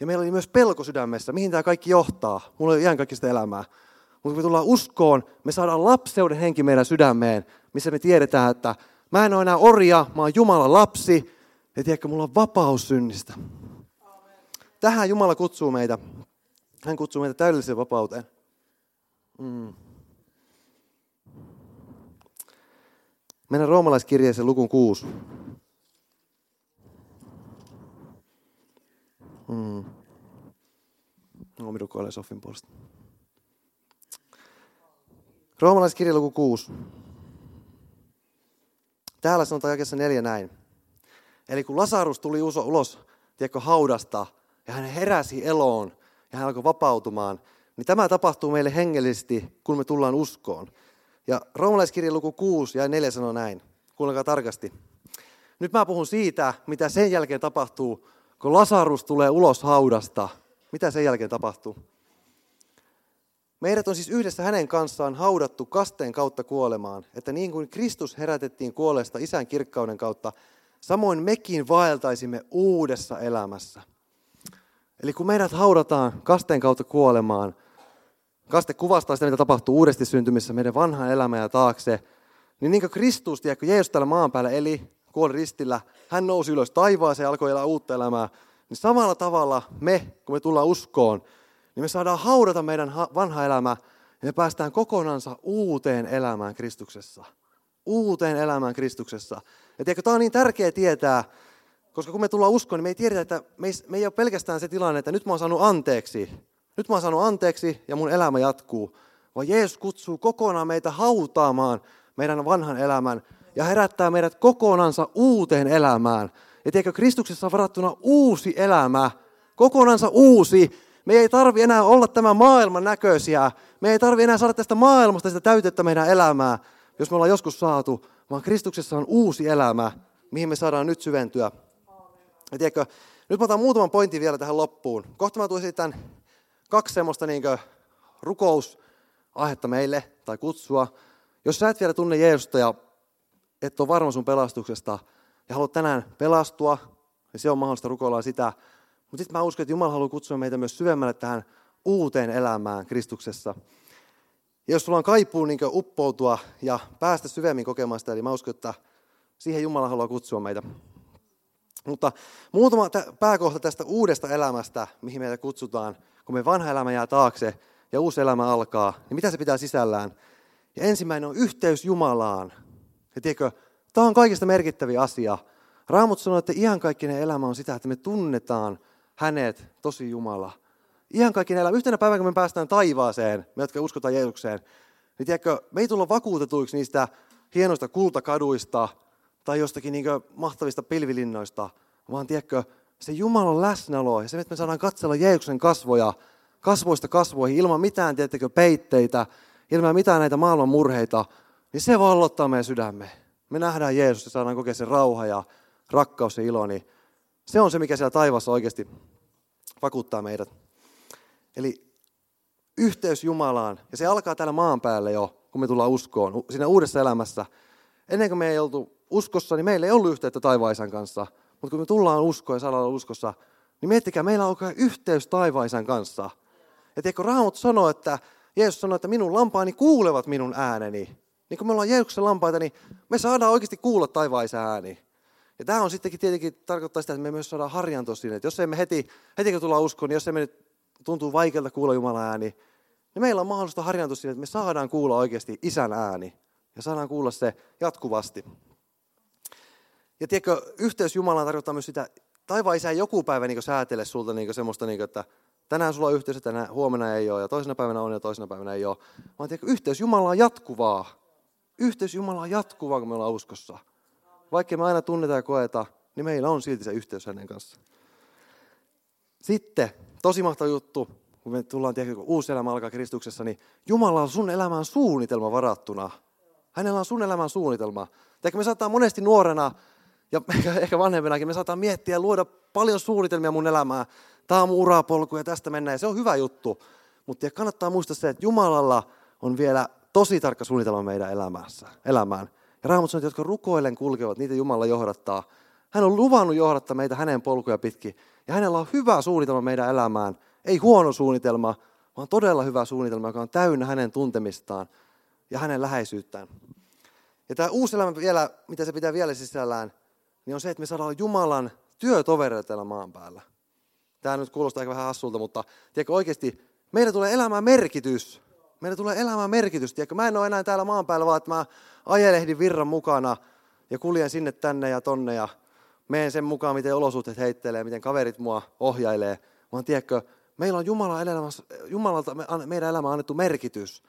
Ja meillä oli myös pelko sydämessä, mihin tämä kaikki johtaa. Mulla ei ihan kaikista elämää. Mutta kun me tullaan uskoon, me saadaan lapseuden henki meidän sydämeen, missä me tiedetään, että mä en ole enää orja, mä oon Jumalan lapsi, ja tiedätkö, mulla on vapaus synnistä. Tähän Jumala kutsuu meitä. Hän kutsuu meitä täydelliseen vapauteen. Mm. Mennään roomalaiskirjeeseen lukun 6. Mm. No, minun rukoilee Sofin puolesta. Roomalaiskirja luku 6. Täällä sanotaan jakessa neljä näin. Eli kun Lasarus tuli ulos, tiedätkö, haudasta, ja hän heräsi eloon, ja hän alkoi vapautumaan, niin tämä tapahtuu meille hengellisesti, kun me tullaan uskoon. Ja roomalaiskirja luku 6 ja 4 sanoo näin. Kuunnelkaa tarkasti. Nyt mä puhun siitä, mitä sen jälkeen tapahtuu, kun Lasarus tulee ulos haudasta. Mitä sen jälkeen tapahtuu? Meidät on siis yhdessä hänen kanssaan haudattu kasteen kautta kuolemaan, että niin kuin Kristus herätettiin kuolesta isän kirkkauden kautta, samoin mekin vaeltaisimme uudessa elämässä. Eli kun meidät haudataan kasteen kautta kuolemaan, kaste kuvastaa sitä, mitä tapahtuu uudesti syntymissä, meidän vanha elämä ja taakse, niin niin kuin Kristus, tiedätkö, Jeesus täällä maan päällä eli, kuoli ristillä, hän nousi ylös taivaaseen ja alkoi elää uutta elämää, niin samalla tavalla me, kun me tullaan uskoon, niin me saadaan haudata meidän vanha elämä ja me päästään kokonansa uuteen elämään Kristuksessa. Uuteen elämään Kristuksessa. Ja tiedätkö, tämä on niin tärkeää tietää, koska kun me tullaan uskoon, niin me ei tiedetä, että me ei, me ei ole pelkästään se tilanne, että nyt mä oon saanut anteeksi. Nyt mä oon saanut anteeksi ja mun elämä jatkuu. Vaan Jeesus kutsuu kokonaan meitä hautaamaan meidän vanhan elämän ja herättää meidät kokonansa uuteen elämään. Ja tiedätkö, Kristuksessa on varattuna uusi elämä, kokonansa uusi. Me ei tarvi enää olla tämän maailman näköisiä. Me ei tarvi enää saada tästä maailmasta sitä täytettä meidän elämää, jos me ollaan joskus saatu, vaan Kristuksessa on uusi elämä, mihin me saadaan nyt syventyä. Ja tiedätkö, nyt mä otan muutaman pointin vielä tähän loppuun. Kohta mä tuisin tämän kaksi semmoista niin rukousaihetta meille, tai kutsua. Jos sä et vielä tunne Jeesusta ja et ole varma sun pelastuksesta, ja haluat tänään pelastua, niin se on mahdollista rukoilla sitä. Mutta sitten mä uskon, että Jumala haluaa kutsua meitä myös syvemmälle tähän uuteen elämään Kristuksessa. Ja jos sulla on kaipuu niin uppoutua ja päästä syvemmin kokemaan sitä, niin mä uskon, että siihen Jumala haluaa kutsua meitä. Mutta muutama pääkohta tästä uudesta elämästä, mihin meitä kutsutaan, kun me vanha elämä jää taakse ja uusi elämä alkaa, niin mitä se pitää sisällään? Ja ensimmäinen on yhteys Jumalaan. Ja tiedätkö, tämä on kaikista merkittävä asia. Raamut sanoo, että iankaikkinen elämä on sitä, että me tunnetaan hänet, tosi Jumala. Iankaikkinen elämä. Yhtenä päivänä, kun me päästään taivaaseen, me jotka uskotaan Jeesukseen, niin tiedätkö, me ei tulla vakuutetuiksi niistä hienoista kultakaduista tai jostakin niin mahtavista pilvilinnoista, vaan tiedätkö, se Jumalan läsnäolo ja se, että me saadaan katsella Jeesuksen kasvoja kasvoista kasvoihin ilman mitään, tiedättekö, peitteitä, ilman mitään näitä maailman murheita, niin se vallottaa meidän sydämme. Me nähdään Jeesus ja saadaan kokea se rauha ja rakkaus ja ilo, niin se on se, mikä siellä taivassa oikeasti vakuuttaa meidät. Eli yhteys Jumalaan, ja se alkaa täällä maan päällä jo, kun me tullaan uskoon, siinä uudessa elämässä. Ennen kuin me ei oltu uskossa, niin meillä ei ollut yhteyttä taivaisän kanssa. Mutta kun me tullaan uskoon ja saadaan uskossa, niin miettikää, meillä on yhteys taivaisän kanssa. Ja tiedätkö, Raamut sanoo, että Jeesus sanoi, että minun lampaani kuulevat minun ääneni. Niin kun me ollaan Jeesuksen lampaita, niin me saadaan oikeasti kuulla taivaisen ääni. Ja tämä on sittenkin tietenkin tarkoittaa sitä, että me myös saadaan harjantua sinne. Että jos emme heti, heti kun tullaan uskoon, niin jos emme nyt tuntuu vaikealta kuulla Jumalan ääni, niin meillä on mahdollista harjantua sinne, että me saadaan kuulla oikeasti isän ääni. Ja saadaan kuulla se jatkuvasti. Ja tiedätkö, yhteys Jumalaan tarkoittaa myös sitä, taivaan isä ei joku päivä niin säätele sulta niin semmoista, niin kuin, että tänään sulla on yhteys tänään, huomenna ei ole, ja toisena päivänä on ja toisena päivänä ei ole. Vaan tiedätkö, yhteys Jumalaan jatkuvaa. Yhteys Jumalaan on jatkuvaa, kun me ollaan uskossa. Vaikka me aina tunnetaan ja koeta, niin meillä on silti se yhteys hänen kanssa. Sitten, tosi mahtava juttu, kun me tullaan, tiedätkö, kun uusi elämä alkaa Kristuksessa, niin Jumala on sun elämän suunnitelma varattuna. Hänellä on sun elämän suunnitelma. Tiedätkö, me saattaa monesti nuorena ja ehkä, vanhempinakin me saattaa miettiä ja luoda paljon suunnitelmia mun elämää. Tämä on mun urapolku ja tästä mennään ja se on hyvä juttu. Mutta kannattaa muistaa se, että Jumalalla on vielä tosi tarkka suunnitelma meidän elämässä, elämään. Ja Raamattu sanoo, että jotka rukoillen kulkevat, niitä Jumala johdattaa. Hän on luvannut johdattaa meitä hänen polkuja pitkin. Ja hänellä on hyvä suunnitelma meidän elämään. Ei huono suunnitelma, vaan todella hyvä suunnitelma, joka on täynnä hänen tuntemistaan ja hänen läheisyyttään. Ja tämä uusi elämä vielä, mitä se pitää vielä sisällään, niin on se, että me saadaan Jumalan työtovereita täällä maan päällä. Tämä nyt kuulostaa aika vähän hassulta, mutta tiedätkö, oikeasti meillä tulee elämään merkitys. Meillä tulee elämään merkitys. Tiedätkö, mä en ole enää täällä maan päällä, vaan että mä ajelehdin virran mukana ja kuljen sinne tänne ja tonne ja menen sen mukaan, miten olosuhteet heittelee, miten kaverit mua ohjailee. Vaan tiedätkö, meillä on Jumala elämässä, Jumalalta meidän elämä annettu merkitys.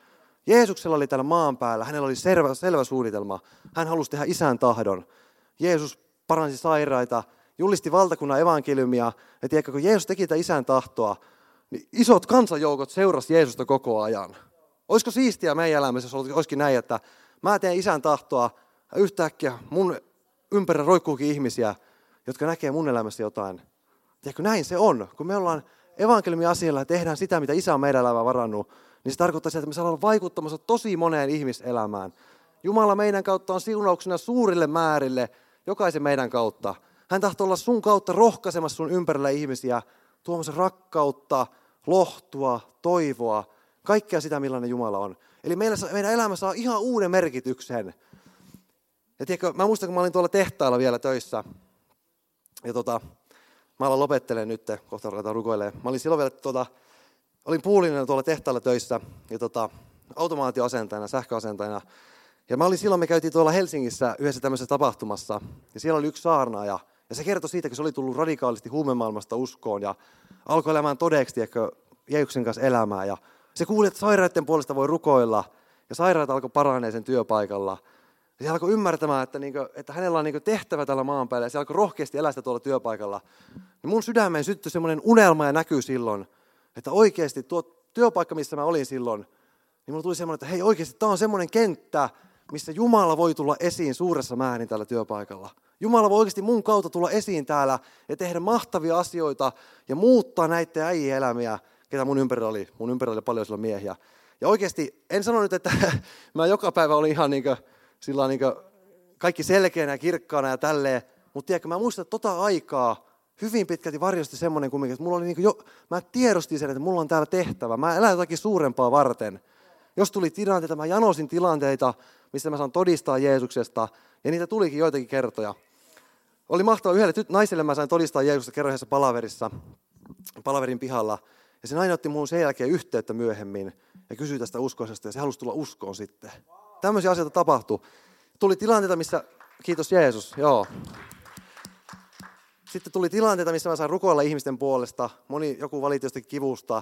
Jeesuksella oli täällä maan päällä, hänellä oli selvä, selvä suunnitelma. Hän halusi tehdä isän tahdon. Jeesus paransi sairaita, julisti valtakunnan evankeliumia. Ja tiedätkö, kun Jeesus teki tätä isän tahtoa, niin isot kansanjoukot seurasi Jeesusta koko ajan. Olisiko siistiä meidän elämässä, jos olisikin näin, että mä teen isän tahtoa, ja yhtäkkiä mun ympärillä roikkuukin ihmisiä, jotka näkee mun elämässä jotain. Tiedätkö, näin se on. Kun me ollaan evankeliumin asialla ja tehdään sitä, mitä isä on meidän elämään varannut, niin se tarkoittaa sitä, että me saadaan vaikuttamassa tosi moneen ihmiselämään. Jumala meidän kautta on siunauksena suurille määrille, jokaisen meidän kautta. Hän tahtoo olla sun kautta rohkaisemassa sun ympärillä ihmisiä, tuomassa rakkautta, lohtua, toivoa, kaikkea sitä, millainen Jumala on. Eli meillä, meidän elämä saa ihan uuden merkityksen. Ja tiedätkö, mä muistan, kun mä olin tuolla tehtaalla vielä töissä, ja tota, mä alan lopettelen nyt, kohta ruvetaan rukoilemaan. Mä olin silloin vielä, tota, olin puulinen tuolla tehtaalla töissä, ja tota, automaatioasentajana, sähköasentajana. Ja mä olin silloin, me käytiin tuolla Helsingissä yhdessä tämmöisessä tapahtumassa, ja siellä oli yksi saarnaaja, ja se kertoi siitä, kun se oli tullut radikaalisti huumemaailmasta uskoon, ja alkoi elämään todeksi, tiedätkö, Jeesuksen kanssa elämää, ja se kuuli, että sairaiden puolesta voi rukoilla, ja sairaat alkoi paranee sen työpaikalla. Ja se alkoi ymmärtämään, että, niin kuin, että hänellä on niin tehtävä tällä maan päällä, ja se alkoi rohkeasti elää sitä tuolla työpaikalla. Niin mun sydämeen syttyi semmoinen unelma ja näkyy silloin, että oikeasti tuo työpaikka, missä mä olin silloin, niin mulla tuli semmoinen, että hei oikeasti tämä on semmoinen kenttä, missä Jumala voi tulla esiin suuressa määrin tällä työpaikalla. Jumala voi oikeasti mun kautta tulla esiin täällä ja tehdä mahtavia asioita ja muuttaa näitä äijien elämiä, ketä mun ympärillä oli. Mun ympärillä oli paljon silloin miehiä. Ja oikeasti, en sano nyt, että mä joka päivä olin ihan niin kuin, sillä niin kaikki selkeänä kirkkaana ja tälleen, mutta tiedätkö, mä muistan, tota aikaa hyvin pitkälti varjosti semmoinen kumminkin, että mulla oli niin jo, mä tiedostin sen, että mulla on täällä tehtävä. Mä elän jotakin suurempaa varten. Jos tuli tilanteita, mä janosin tilanteita, missä mä saan todistaa Jeesuksesta, ja niitä tulikin joitakin kertoja. Oli mahtava yhdelle tyt- naiselle, mä sain todistaa Jeesuksesta kerran palaverissa, palaverin pihalla. Ja se nainen otti muun sen jälkeen yhteyttä myöhemmin ja kysyi tästä uskoisesta, ja se halusi tulla uskoon sitten. Tämmöisiä asioita tapahtui. Tuli tilanteita, missä, kiitos Jeesus, joo. Sitten tuli tilanteita, missä mä sain rukoilla ihmisten puolesta. Moni, joku valitti jostakin kivusta.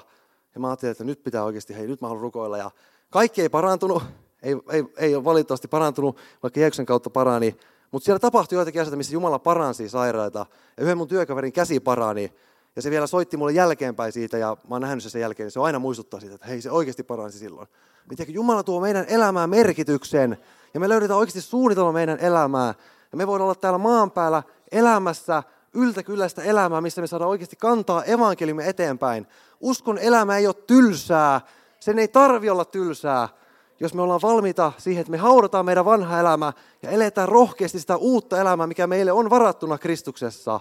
Ja mä ajattelin, että nyt pitää oikeasti, hei nyt mä haluan rukoilla. Ja kaikki ei parantunut, ei, ei, ei ole valitettavasti parantunut, vaikka Jeesuksen kautta parani. Mutta siellä tapahtui joitakin asioita, missä Jumala paransi sairaita. Ja yhden mun työkaverin käsi parani. Ja se vielä soitti mulle jälkeenpäin siitä, ja mä oon nähnyt sen sen jälkeen, niin se aina muistuttaa siitä, että hei, se oikeasti paransi silloin. Niin tiedätkö, Jumala tuo meidän elämään merkityksen, ja me löydetään oikeasti suunnitelma meidän elämää. Ja me voidaan olla täällä maan päällä elämässä yltäkylläistä elämää, missä me saadaan oikeasti kantaa evankeliumme eteenpäin. Uskon elämä ei ole tylsää, sen ei tarvi olla tylsää, jos me ollaan valmiita siihen, että me haudataan meidän vanha elämä ja eletään rohkeasti sitä uutta elämää, mikä meille on varattuna Kristuksessa.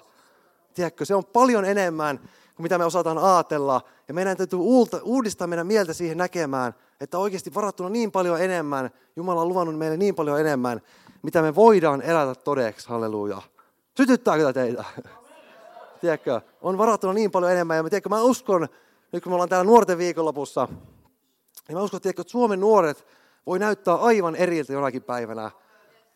Tiedätkö, se on paljon enemmän kuin mitä me osataan ajatella. Ja meidän täytyy uudistaa meidän mieltä siihen näkemään, että oikeasti varattuna niin paljon enemmän, Jumala on luvannut meille niin paljon enemmän, mitä me voidaan elätä todeksi. Halleluja. Sytyttääkö teitä? Tiedätkö, on varattuna niin paljon enemmän. Ja mä, tiedätkö, mä uskon, nyt kun me ollaan täällä nuorten viikonlopussa, niin mä uskon, tiedätkö, että Suomen nuoret voi näyttää aivan eriltä jonakin päivänä.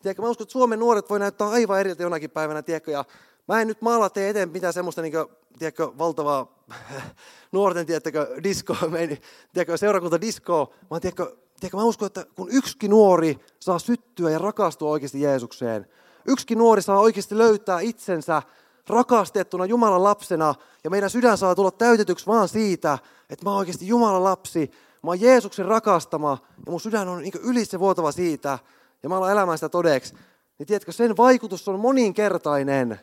Tiedätkö, mä uskon, että Suomen nuoret voi näyttää aivan eriltä jonakin päivänä, tiedätkö, ja mä en nyt maala tee eteen mitään semmoista niin kuin, tiedätkö, valtavaa nuorten, tiedätkö, disco, tiedätkö, seurakunta disco, vaan tiedätkö, tiedätkö, mä uskon, että kun yksi nuori saa syttyä ja rakastua oikeasti Jeesukseen, yksi nuori saa oikeasti löytää itsensä rakastettuna Jumalan lapsena ja meidän sydän saa tulla täytetyksi vaan siitä, että mä oon oikeasti Jumalan lapsi, mä oon Jeesuksen rakastama ja mun sydän on niin ylissä vuotava siitä ja mä alan elämään sitä todeksi, niin tiedätkö, sen vaikutus on moninkertainen.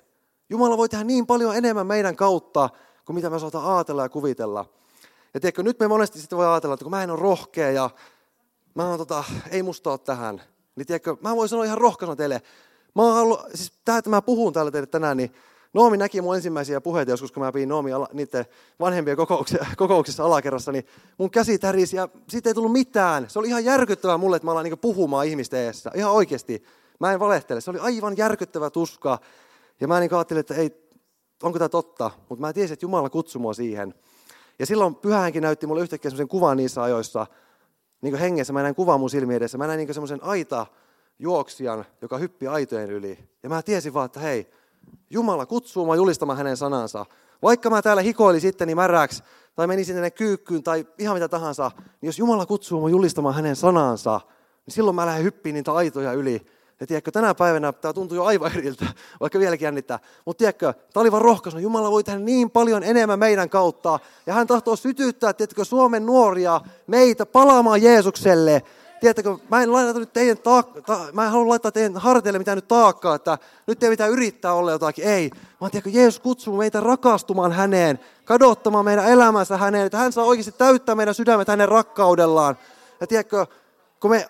Jumala voi tehdä niin paljon enemmän meidän kautta kuin mitä me osataan ajatella ja kuvitella. Ja tiedätkö, nyt me monesti sitten voi ajatella, että kun mä en ole rohkea ja mä oon tota, ei musta ole tähän, niin tiedätkö, mä voin sanoa ihan rohkaisena teille, Mä halu, siis tämä, että mä puhun täällä teille tänään, niin Noomi näki mun ensimmäisiä puheita joskus, kun mä pidin Noomi ala, niiden vanhempien kokouksissa, kokouksissa alakerrassa, niin mun käsi tärisi ja siitä ei tullut mitään. Se oli ihan järkyttävää mulle, että mä alan niin puhumaan ihmisten eessä. Ihan oikeasti. Mä en valehtele. Se oli aivan järkyttävä tuska. Ja mä niin ajattelin, että ei, onko tämä totta? Mutta mä tiesin, että Jumala kutsui mua siihen. Ja silloin pyhäänkin näytti mulle yhtäkkiä semmoisen kuvan niissä ajoissa, niin kuin hengessä. Mä näin kuvan mun silmien edessä. Mä näin niin semmoisen aita juoksijan, joka hyppi aitojen yli. Ja mä tiesin vaan, että hei, Jumala kutsuu mua julistamaan hänen sanansa. Vaikka mä täällä hikoili sitten niin märäksi, tai menisin tänne kyykkyyn, tai ihan mitä tahansa, niin jos Jumala kutsuu mua julistamaan hänen sanansa, niin silloin mä lähden hyppiin niitä aitoja yli. Ja tiedätkö, tänä päivänä tämä tuntuu jo aivan eriltä, vaikka vieläkin jännittää. Mutta tiedätkö, tämä oli vaan rohkaisu. Jumala voi tehdä niin paljon enemmän meidän kautta. Ja hän tahtoo sytyttää, tiedätkö, Suomen nuoria, meitä palaamaan Jeesukselle. Tiedätkö, mä en, laita nyt teidän taak- ta- mä en halua laittaa teidän harteille mitään nyt taakkaa, että nyt ei pitää yrittää olla jotakin. Ei, vaan tiedätkö, Jeesus kutsuu meitä rakastumaan häneen, kadottamaan meidän elämänsä häneen, että hän saa oikeasti täyttää meidän sydämet hänen rakkaudellaan. Ja tiedätkö, kun me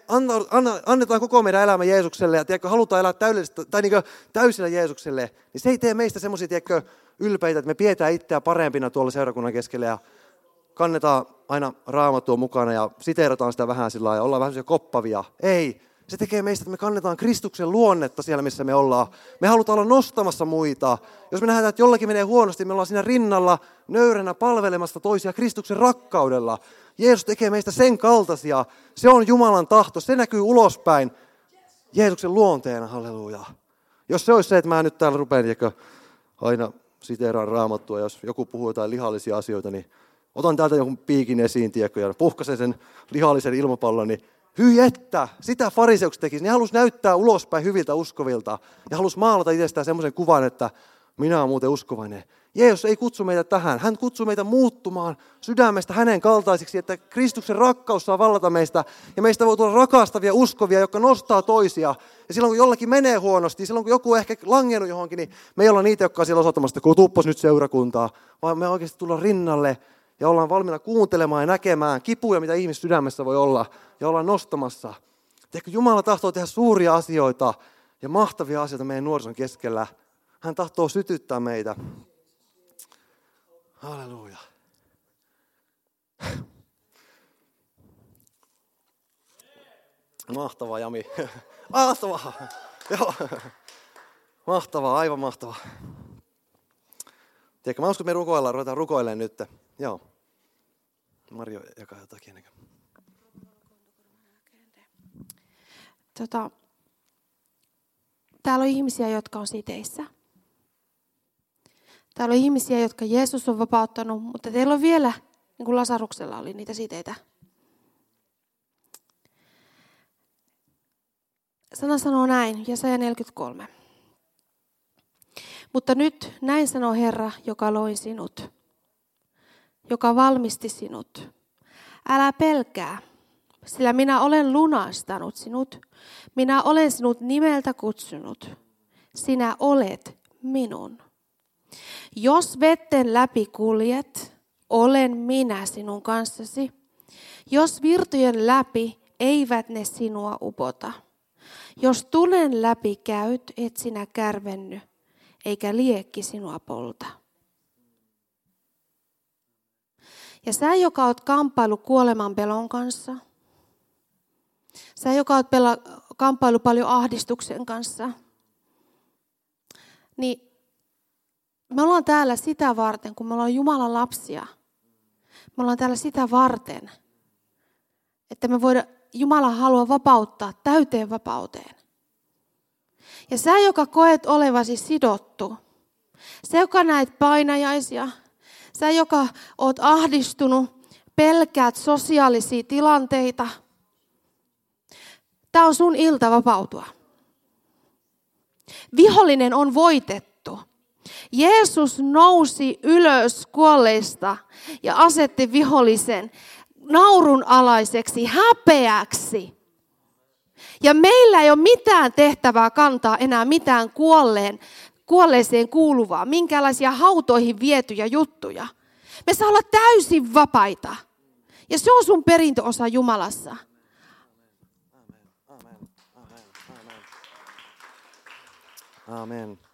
annetaan koko meidän elämä Jeesukselle ja tiedätkö, halutaan elää täydellistä, tai niin täysillä Jeesukselle, niin se ei tee meistä semmoisia ylpeitä, että me pidetään itseä parempina tuolla seurakunnan keskellä ja kannetaan aina raamattua mukana ja siteerataan sitä vähän sillä ja ollaan vähän koppavia. Ei, se tekee meistä, että me kannetaan Kristuksen luonnetta siellä, missä me ollaan. Me halutaan olla nostamassa muita. Jos me nähdään, että jollakin menee huonosti, me ollaan siinä rinnalla nöyränä palvelemassa toisia Kristuksen rakkaudella. Jeesus tekee meistä sen kaltaisia. Se on Jumalan tahto. Se näkyy ulospäin Jeesuksen luonteena. Halleluja. Jos se olisi se, että mä nyt täällä rupean aina siteeraan raamattua, jos joku puhuu jotain lihallisia asioita, niin otan täältä jonkun piikin esiin, tiedätkö, ja puhkasen sen lihallisen ilmapallon, niin hyi että, sitä fariseukset tekisi. Ne halusi näyttää ulospäin hyviltä uskovilta ja halusi maalata itsestään semmoisen kuvan, että minä olen muuten uskovainen. Jeesus ei kutsu meitä tähän. Hän kutsuu meitä muuttumaan sydämestä hänen kaltaisiksi, että Kristuksen rakkaus saa vallata meistä. Ja meistä voi tulla rakastavia, uskovia, jotka nostaa toisia. Ja silloin kun jollakin menee huonosti, silloin kun joku on ehkä langennut johonkin, niin me ei olla niitä, jotka on siellä osoittamassa, kun nyt seurakuntaa. Vaan me oikeasti tulla rinnalle ja ollaan valmiina kuuntelemaan ja näkemään kipuja, mitä ihmis sydämessä voi olla. Ja ollaan nostamassa. Tiedätkö, Jumala tahtoo tehdä suuria asioita ja mahtavia asioita meidän nuorison keskellä. Hän tahtoo sytyttää meitä. Halleluja. Mahtavaa, Jami. Mahtavaa. Joo. Mahtavaa, aivan mahtavaa. Tiedätkö, mä uskon, että me rukoillaan, ruvetaan rukoilemaan nyt. Joo. Marjo jakaa jotakin. Tota, täällä on ihmisiä, jotka on siteissä. Täällä on ihmisiä, jotka Jeesus on vapauttanut, mutta teillä on vielä, niin kuin Lasaruksella oli niitä siteitä. Sana sanoo näin, Jesaja 43. Mutta nyt näin sanoo Herra, joka loi sinut, joka valmisti sinut. Älä pelkää, sillä minä olen lunastanut sinut. Minä olen sinut nimeltä kutsunut. Sinä olet minun. Jos vetten läpi kuljet, olen minä sinun kanssasi. Jos virtojen läpi, eivät ne sinua upota. Jos tulen läpi käyt, et sinä kärvenny, eikä liekki sinua polta. Ja sä, joka oot kamppailu kuoleman pelon kanssa, sä, joka oot pela, kamppailu paljon ahdistuksen kanssa, niin me ollaan täällä sitä varten, kun me ollaan Jumalan lapsia. Me ollaan täällä sitä varten, että me voidaan, Jumala haluaa vapauttaa täyteen vapauteen. Ja sä, joka koet olevasi sidottu, sä, joka näet painajaisia, sä, joka oot ahdistunut, pelkäät sosiaalisia tilanteita, tämä on sun ilta vapautua. Vihollinen on voitettu. Jeesus nousi ylös kuolleista ja asetti vihollisen naurun alaiseksi, häpeäksi. Ja meillä ei ole mitään tehtävää kantaa enää mitään kuolleen, kuolleeseen kuuluvaa, minkälaisia hautoihin vietyjä juttuja. Me saa olla täysin vapaita. Ja se on sun perintöosa Jumalassa. Amen. Amen. Amen. Amen.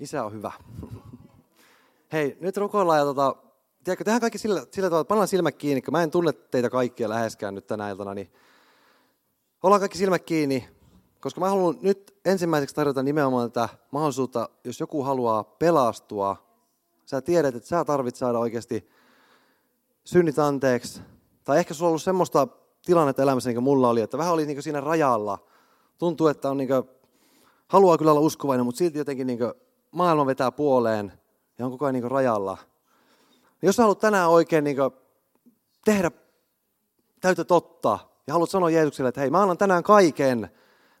Isä on hyvä. Hei, nyt rukoillaan ja tota, tiedätkö, tehdään kaikki sillä, sillä tavalla, että pannaan silmät kiinni, kun mä en tunne teitä kaikkia läheskään nyt tänä iltana, niin ollaan kaikki silmät kiinni, koska mä haluan nyt ensimmäiseksi tarjota nimenomaan tätä mahdollisuutta, jos joku haluaa pelastua, sä tiedät, että sä tarvit saada oikeasti synnit anteeksi, tai ehkä sulla on ollut semmoista tilannetta elämässä, niin kuin mulla oli, että vähän oli niin siinä rajalla. Tuntuu, että on niin kuin, haluaa kyllä olla uskovainen, mutta silti jotenkin niin kuin, maailma vetää puoleen ja on koko ajan niin rajalla. Jos sä haluat tänään oikein niin tehdä täyttä totta ja haluat sanoa Jeesukselle, että hei, mä annan tänään kaiken.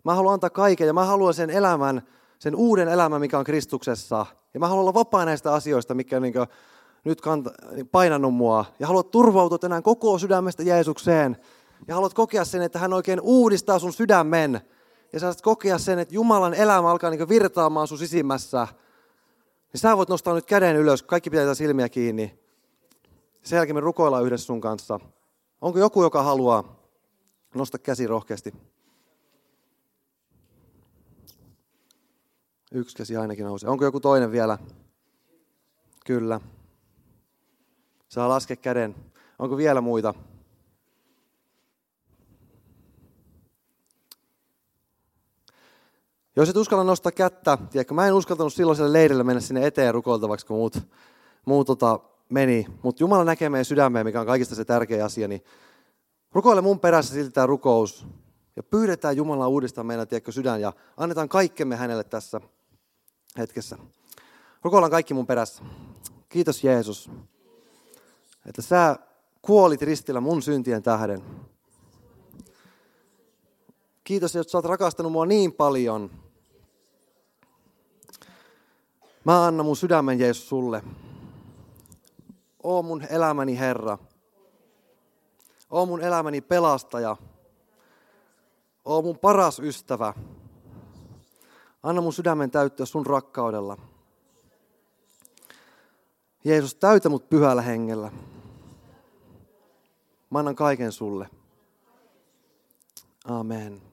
Mä haluan antaa kaiken ja mä haluan sen elämän, sen uuden elämän, mikä on Kristuksessa. Ja mä haluan olla vapaa näistä asioista, mikä on niin kuin, nyt kanta, painannut mua. Ja haluat turvautua tänään koko sydämestä Jeesukseen. Ja haluat kokea sen, että hän oikein uudistaa sun sydämen. Ja sä kokea sen, että Jumalan elämä alkaa niin virtaamaan sun sisimmässä. Niin sä voit nostaa nyt käden ylös, kaikki pitää silmiä kiinni. Sen jälkeen me rukoillaan yhdessä sun kanssa. Onko joku, joka haluaa nosta käsi rohkeasti? Yksi käsi ainakin nousee. Onko joku toinen vielä? Kyllä. Saa laske käden. Onko vielä muita? Jos et uskalla nostaa kättä, tiedätkö, mä en uskaltanut silloin siellä leirille mennä sinne eteen rukoiltavaksi, kun muut, muut tota, meni. Mutta Jumala näkee meidän sydämeen, mikä on kaikista se tärkeä asia. Niin rukoile mun perässä silti tämä rukous. Ja pyydetään Jumalaa uudestaan meidän tiedätkö, sydän ja annetaan kaikkemme hänelle tässä hetkessä. Rukoillaan kaikki mun perässä. Kiitos Jeesus, että sä kuolit ristillä mun syntien tähden. Kiitos, että sä oot rakastanut mua niin paljon. Mä annan mun sydämen Jeesus sulle. Oo mun elämäni Herra. Oo mun elämäni pelastaja. Oo mun paras ystävä. Anna mun sydämen täyttyä sun rakkaudella. Jeesus, täytä mut pyhällä hengellä. Mä annan kaiken sulle. Amen.